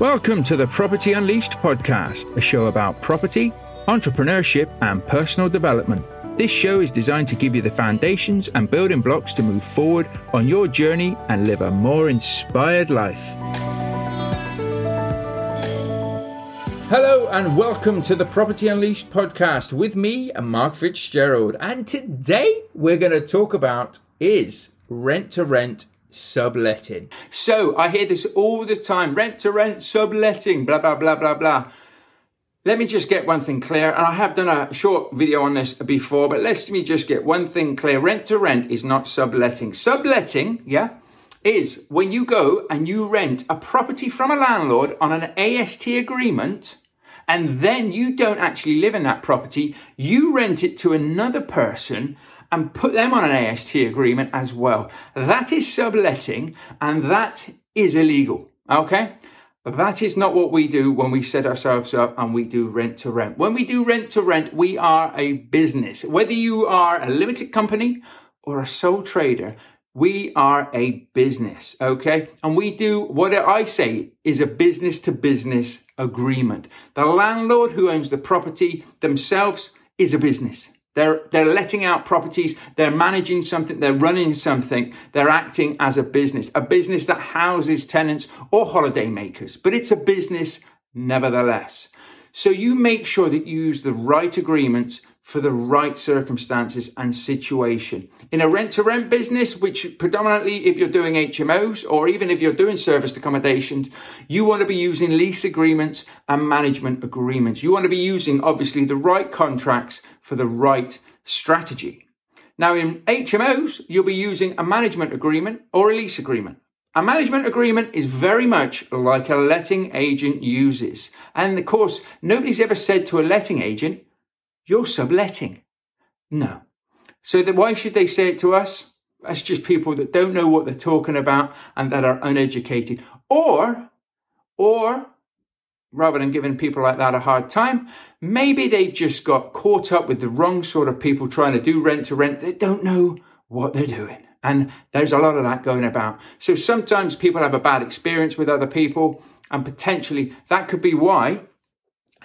Welcome to the Property Unleashed podcast, a show about property, entrepreneurship, and personal development. This show is designed to give you the foundations and building blocks to move forward on your journey and live a more inspired life. Hello and welcome to the Property Unleashed podcast with me, and Mark Fitzgerald. And today we're going to talk about is rent to rent subletting. So I hear this all the time rent to rent, subletting, blah, blah, blah, blah, blah. Let me just get one thing clear, and I have done a short video on this before, but let me just get one thing clear. Rent to rent is not subletting. Subletting, yeah, is when you go and you rent a property from a landlord on an AST agreement, and then you don't actually live in that property, you rent it to another person and put them on an AST agreement as well. That is subletting and that is illegal. Okay. That is not what we do when we set ourselves up and we do rent to rent. When we do rent to rent, we are a business. Whether you are a limited company or a sole trader, we are a business. Okay. And we do what I say is a business to business agreement. The landlord who owns the property themselves is a business. They're, they're letting out properties. They're managing something. They're running something. They're acting as a business, a business that houses tenants or holiday makers, but it's a business nevertheless. So you make sure that you use the right agreements for the right circumstances and situation. In a rent to rent business, which predominantly if you're doing HMOs or even if you're doing serviced accommodations, you want to be using lease agreements and management agreements. You want to be using obviously the right contracts for the right strategy. Now in HMOs, you'll be using a management agreement or a lease agreement. A management agreement is very much like a letting agent uses. And of course, nobody's ever said to a letting agent, you're subletting. No. So that why should they say it to us? That's just people that don't know what they're talking about and that are uneducated. Or, or rather than giving people like that a hard time, maybe they've just got caught up with the wrong sort of people trying to do rent to rent that don't know what they're doing. And there's a lot of that going about. So sometimes people have a bad experience with other people, and potentially that could be why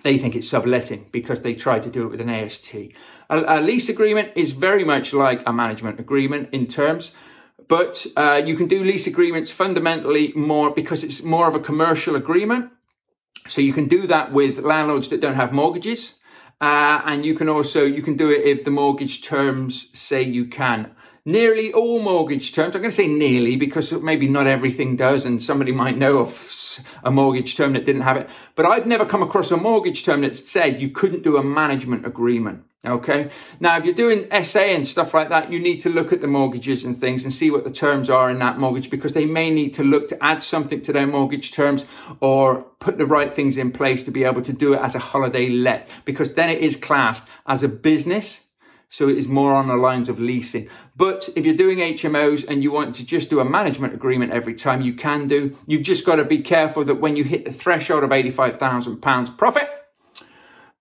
they think it's subletting because they tried to do it with an AST. A, a lease agreement is very much like a management agreement in terms, but uh, you can do lease agreements fundamentally more because it's more of a commercial agreement. So you can do that with landlords that don't have mortgages. Uh, and you can also, you can do it if the mortgage terms say you can nearly all mortgage terms. I'm going to say nearly because maybe not everything does, and somebody might know of a mortgage term that didn't have it. But I've never come across a mortgage term that said you couldn't do a management agreement. Okay. Now, if you're doing SA and stuff like that, you need to look at the mortgages and things and see what the terms are in that mortgage because they may need to look to add something to their mortgage terms or put the right things in place to be able to do it as a holiday let because then it is classed as a business so it is more on the lines of leasing. But if you're doing HMOs and you want to just do a management agreement every time, you can do. You've just got to be careful that when you hit the threshold of £85,000 profit,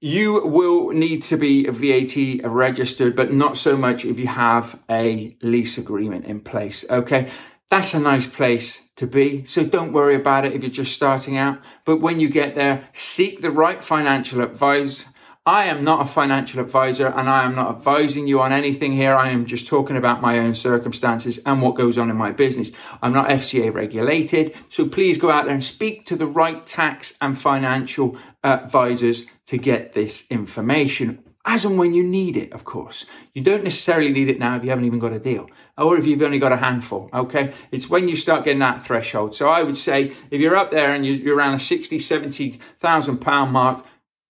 you will need to be VAT registered, but not so much if you have a lease agreement in place. Okay. That's a nice place to be. So don't worry about it if you're just starting out. But when you get there, seek the right financial advice I am not a financial advisor and I am not advising you on anything here. I am just talking about my own circumstances and what goes on in my business. I'm not FCA regulated. So please go out there and speak to the right tax and financial advisors to get this information as and when you need it, of course. You don't necessarily need it now if you haven't even got a deal or if you've only got a handful. Okay. It's when you start getting that threshold. So I would say if you're up there and you're around a 60, 70,000 pound mark,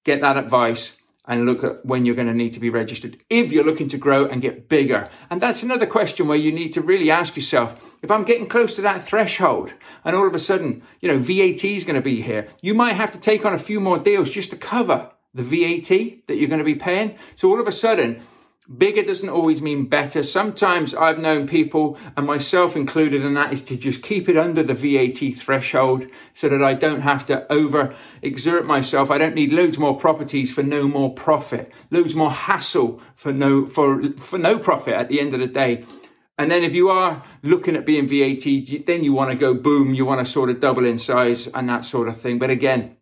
get that advice and look at when you're going to need to be registered if you're looking to grow and get bigger. And that's another question where you need to really ask yourself if I'm getting close to that threshold and all of a sudden, you know, VAT is going to be here, you might have to take on a few more deals just to cover the VAT that you're going to be paying. So all of a sudden, Bigger doesn't always mean better. Sometimes I've known people, and myself included, and that is to just keep it under the VAT threshold so that I don't have to over exert myself. I don't need loads more properties for no more profit, loads more hassle for no, for, for no profit at the end of the day. And then if you are looking at being VAT, then you want to go boom, you want to sort of double in size and that sort of thing. But again,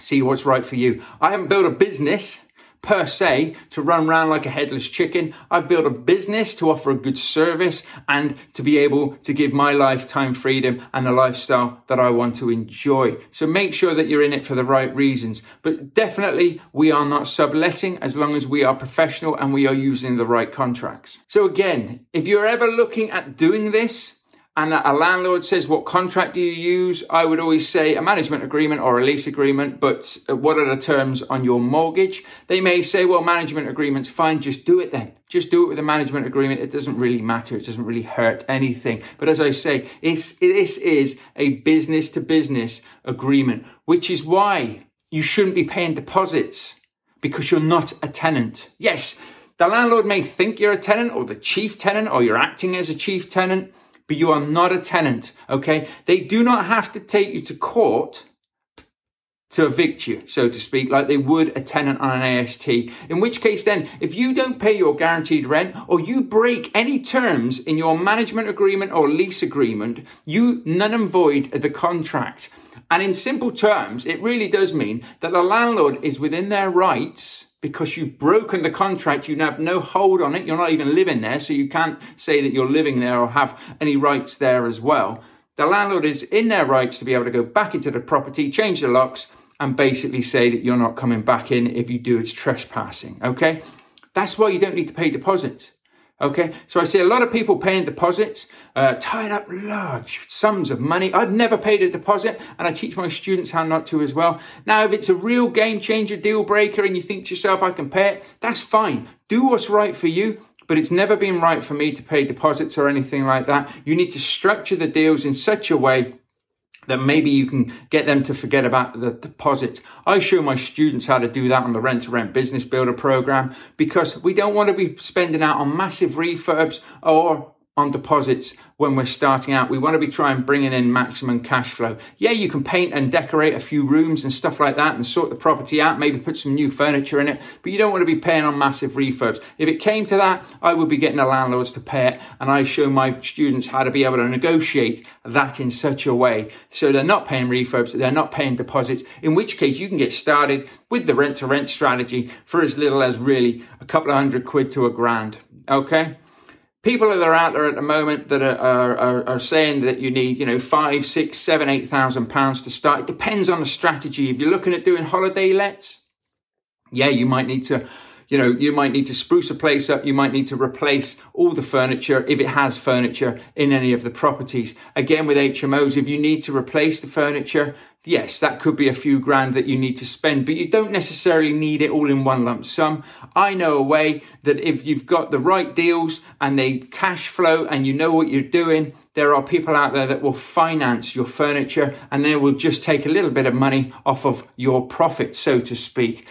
see what's right for you. I haven't built a business per se to run around like a headless chicken. I've built a business to offer a good service and to be able to give my lifetime freedom and a lifestyle that I want to enjoy. So make sure that you're in it for the right reasons. But definitely we are not subletting as long as we are professional and we are using the right contracts. So again, if you're ever looking at doing this, and a landlord says, What contract do you use? I would always say a management agreement or a lease agreement, but uh, what are the terms on your mortgage? They may say, Well, management agreement's fine, just do it then. Just do it with a management agreement. It doesn't really matter. It doesn't really hurt anything. But as I say, it's, this is a business to business agreement, which is why you shouldn't be paying deposits because you're not a tenant. Yes, the landlord may think you're a tenant or the chief tenant or you're acting as a chief tenant but you are not a tenant, okay? They do not have to take you to court to evict you, so to speak, like they would a tenant on an AST. In which case, then, if you don't pay your guaranteed rent or you break any terms in your management agreement or lease agreement, you none and void the contract. And in simple terms, it really does mean that the landlord is within their rights because you've broken the contract, you have no hold on it, you're not even living there, so you can't say that you're living there or have any rights there as well. The landlord is in their rights to be able to go back into the property, change the locks, and basically say that you're not coming back in if you do it's trespassing. Okay? That's why you don't need to pay deposits. Okay, so I see a lot of people paying deposits, uh, tying up large sums of money. I've never paid a deposit, and I teach my students how not to as well. Now, if it's a real game changer, deal breaker, and you think to yourself, I can pay it, that's fine. Do what's right for you, but it's never been right for me to pay deposits or anything like that. You need to structure the deals in such a way that maybe you can get them to forget about the deposits. I show my students how to do that on the rent to rent business builder program because we don't want to be spending out on massive refurbs or on deposits when we're starting out. We want to be trying bringing in maximum cash flow. Yeah, you can paint and decorate a few rooms and stuff like that and sort the property out, maybe put some new furniture in it, but you don't want to be paying on massive refurbs. If it came to that, I would be getting the landlords to pay it and I show my students how to be able to negotiate that in such a way so they're not paying refurbs, they're not paying deposits, in which case you can get started with the rent to rent strategy for as little as really a couple of hundred quid to a grand. Okay? People that are out there at the moment that are, are, are, saying that you need, you know, five, six, seven, eight thousand pounds to start. It depends on the strategy. If you're looking at doing holiday lets, yeah, you might need to, you know, you might need to spruce a place up. You might need to replace all the furniture if it has furniture in any of the properties. Again, with HMOs, if you need to replace the furniture, yes, that could be a few grand that you need to spend, but you don't necessarily need it all in one lump sum. I know a way that if you've got the right deals and they cash flow and you know what you're doing, there are people out there that will finance your furniture and they will just take a little bit of money off of your profit, so to speak.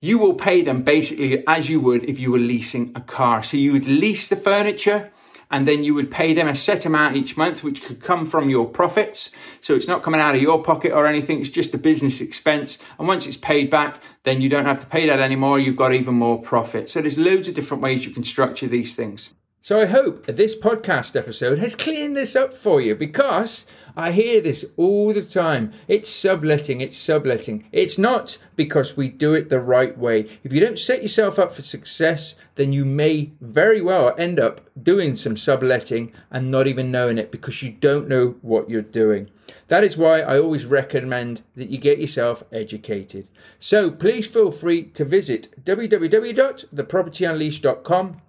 You will pay them basically as you would if you were leasing a car. So you would lease the furniture and then you would pay them a set amount each month, which could come from your profits. So it's not coming out of your pocket or anything, it's just a business expense. And once it's paid back, then you don't have to pay that anymore, you've got even more profit. So there's loads of different ways you can structure these things. So I hope this podcast episode has cleaned this up for you because I hear this all the time. It's subletting, it's subletting. It's not because we do it the right way. If you don't set yourself up for success, then you may very well end up doing some subletting and not even knowing it because you don't know what you're doing. That is why I always recommend that you get yourself educated. So please feel free to visit www.thepropertyunleashed.com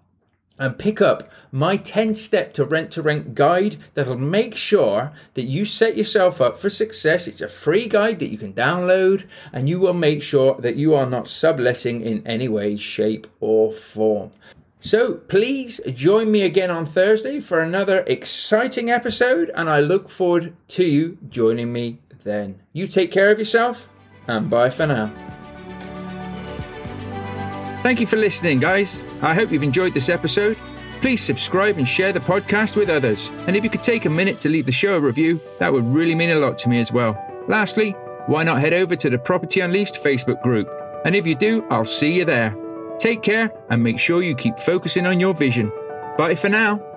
and pick up my 10 step to rent to rent guide that'll make sure that you set yourself up for success. It's a free guide that you can download and you will make sure that you are not subletting in any way, shape, or form. So please join me again on Thursday for another exciting episode, and I look forward to you joining me then. You take care of yourself, and bye for now. Thank you for listening, guys. I hope you've enjoyed this episode. Please subscribe and share the podcast with others. And if you could take a minute to leave the show a review, that would really mean a lot to me as well. Lastly, why not head over to the Property Unleashed Facebook group? And if you do, I'll see you there. Take care and make sure you keep focusing on your vision. Bye for now.